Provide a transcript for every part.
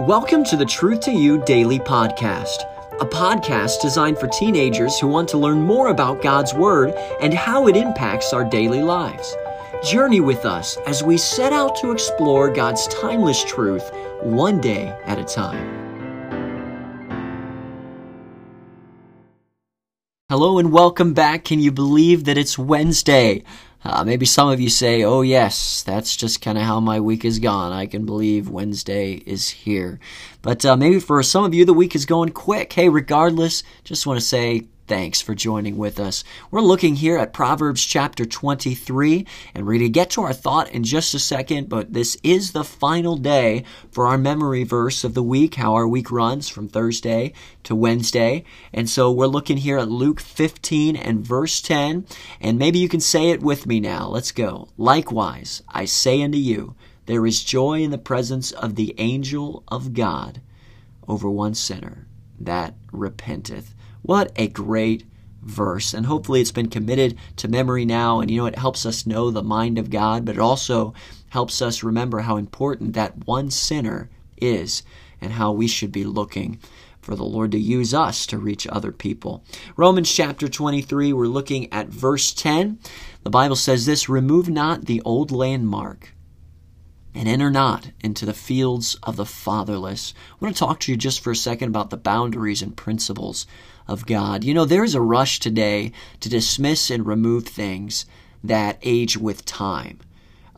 Welcome to the Truth to You Daily Podcast, a podcast designed for teenagers who want to learn more about God's Word and how it impacts our daily lives. Journey with us as we set out to explore God's timeless truth one day at a time. Hello and welcome back. Can you believe that it's Wednesday? Uh, maybe some of you say, oh, yes, that's just kind of how my week has gone. I can believe Wednesday is here. But uh, maybe for some of you, the week is going quick. Hey, regardless, just want to say Thanks for joining with us. We're looking here at Proverbs chapter 23, and we're going to get to our thought in just a second, but this is the final day for our memory verse of the week, how our week runs from Thursday to Wednesday. And so we're looking here at Luke 15 and verse 10, and maybe you can say it with me now. Let's go. Likewise, I say unto you, there is joy in the presence of the angel of God over one sinner that repenteth. What a great verse. And hopefully it's been committed to memory now. And you know, it helps us know the mind of God, but it also helps us remember how important that one sinner is and how we should be looking for the Lord to use us to reach other people. Romans chapter 23, we're looking at verse 10. The Bible says this Remove not the old landmark and enter not into the fields of the fatherless. I want to talk to you just for a second about the boundaries and principles of God. You know, there's a rush today to dismiss and remove things that age with time.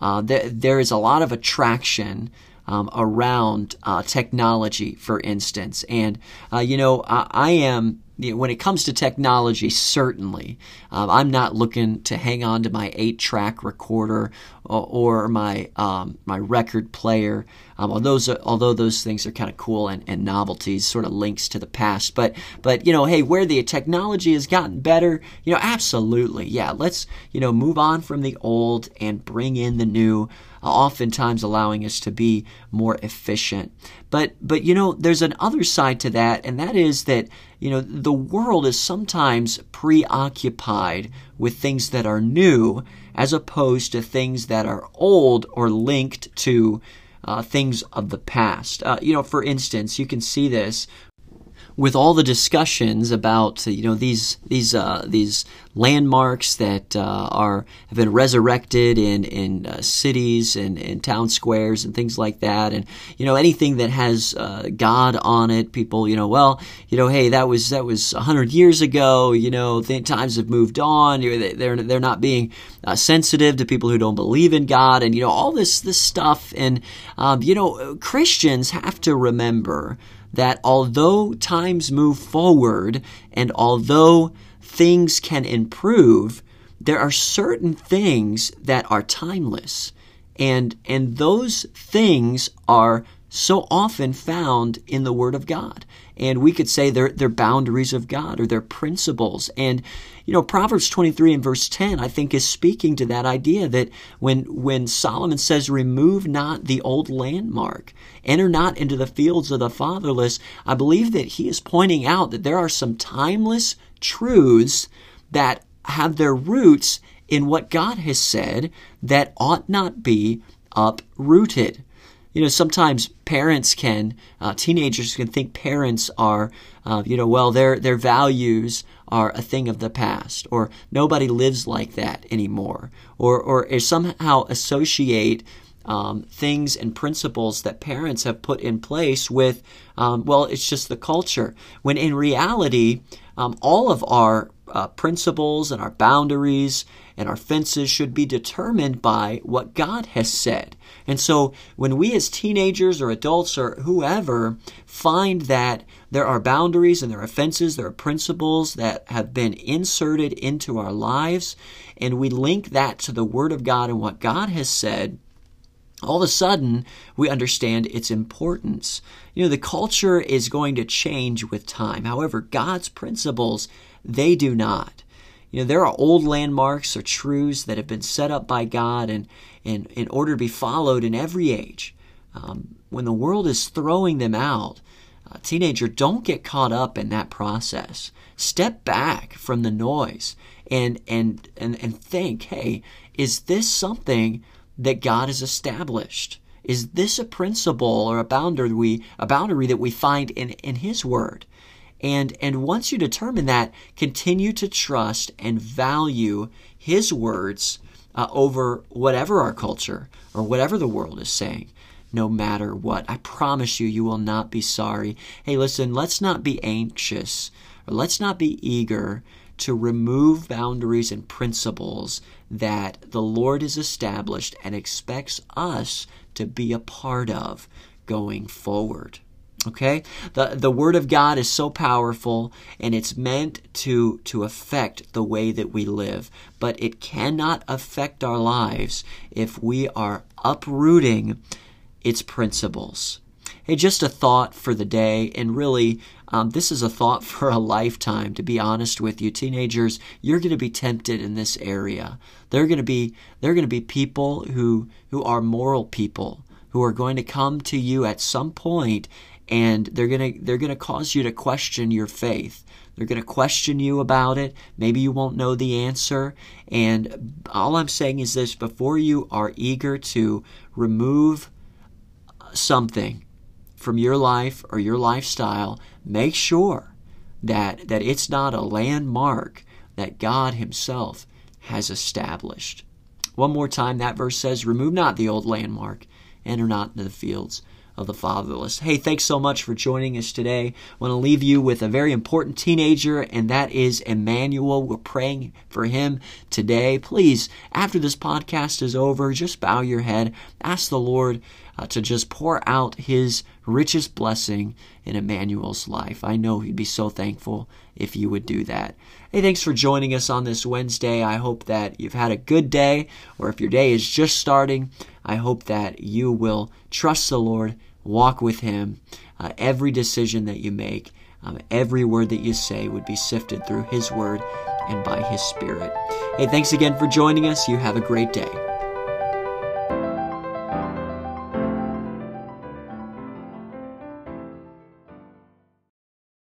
Uh, there, there is a lot of attraction um, around uh, technology, for instance. And, uh, you know, I, I am you know, when it comes to technology, certainly, um, I'm not looking to hang on to my eight-track recorder or, or my um, my record player. Um, although those are, although those things are kind of cool and, and novelties, sort of links to the past. But but you know, hey, where the technology has gotten better, you know, absolutely, yeah. Let's you know move on from the old and bring in the new oftentimes allowing us to be more efficient. But but you know, there's an other side to that, and that is that you know the world is sometimes preoccupied with things that are new as opposed to things that are old or linked to uh, things of the past. Uh, you know, for instance, you can see this with all the discussions about you know these these uh, these landmarks that uh, are have been resurrected in in uh, cities and in town squares and things like that, and you know anything that has uh, God on it, people you know well you know hey that was that was hundred years ago, you know times have moved on, they're they're not being uh, sensitive to people who don't believe in God, and you know all this this stuff, and um, you know Christians have to remember that although times move forward and although things can improve, there are certain things that are timeless. And, and those things are so often found in the Word of God. And we could say they're, they're boundaries of God or they're principles. And, you know, Proverbs 23 and verse 10, I think, is speaking to that idea that when, when Solomon says, remove not the old landmark, enter not into the fields of the fatherless, I believe that he is pointing out that there are some timeless truths that have their roots in what God has said that ought not be uprooted you know, sometimes parents can, uh, teenagers can think parents are, uh, you know, well, their their values are a thing of the past, or nobody lives like that anymore, or or somehow associate um, things and principles that parents have put in place with, um, well, it's just the culture. When in reality, um, all of our uh, principles and our boundaries and our fences should be determined by what God has said. And so when we as teenagers or adults or whoever find that there are boundaries and there are fences, there are principles that have been inserted into our lives, and we link that to the Word of God and what God has said, all of a sudden we understand its importance. You know, the culture is going to change with time. However, God's principles, they do not. You know, there are old landmarks or truths that have been set up by God and, and in order to be followed in every age. Um, when the world is throwing them out, uh, teenager, don't get caught up in that process. Step back from the noise and and and, and think, hey, is this something that God has established? is this a principle or a boundary a boundary that we find in, in his word? And and once you determine that, continue to trust and value his words uh, over whatever our culture or whatever the world is saying no matter what. I promise you, you will not be sorry. Hey, listen, let's not be anxious or let's not be eager to remove boundaries and principles that the Lord has established and expects us to be a part of going forward. Okay? The the word of God is so powerful and it's meant to to affect the way that we live, but it cannot affect our lives if we are uprooting its principles. Hey, just a thought for the day, and really, um, this is a thought for a lifetime. To be honest with you, teenagers, you're going to be tempted in this area. They're going to be they're going to be people who who are moral people who are going to come to you at some point, and they're going to they're going to cause you to question your faith. They're going to question you about it. Maybe you won't know the answer. And all I'm saying is this before you are eager to remove something from your life or your lifestyle, make sure that, that it's not a landmark that God Himself has established. One more time, that verse says, Remove not the old landmark, enter not into the fields of the fatherless. Hey, thanks so much for joining us today. I want to leave you with a very important teenager, and that is Emmanuel. We're praying for him today. Please, after this podcast is over, just bow your head, ask the Lord uh, to just pour out his richest blessing in Emmanuel's life. I know he'd be so thankful if you would do that. Hey, thanks for joining us on this Wednesday. I hope that you've had a good day, or if your day is just starting, I hope that you will trust the Lord, walk with Him. Uh, every decision that you make, um, every word that you say would be sifted through His Word and by His Spirit. Hey, thanks again for joining us. You have a great day.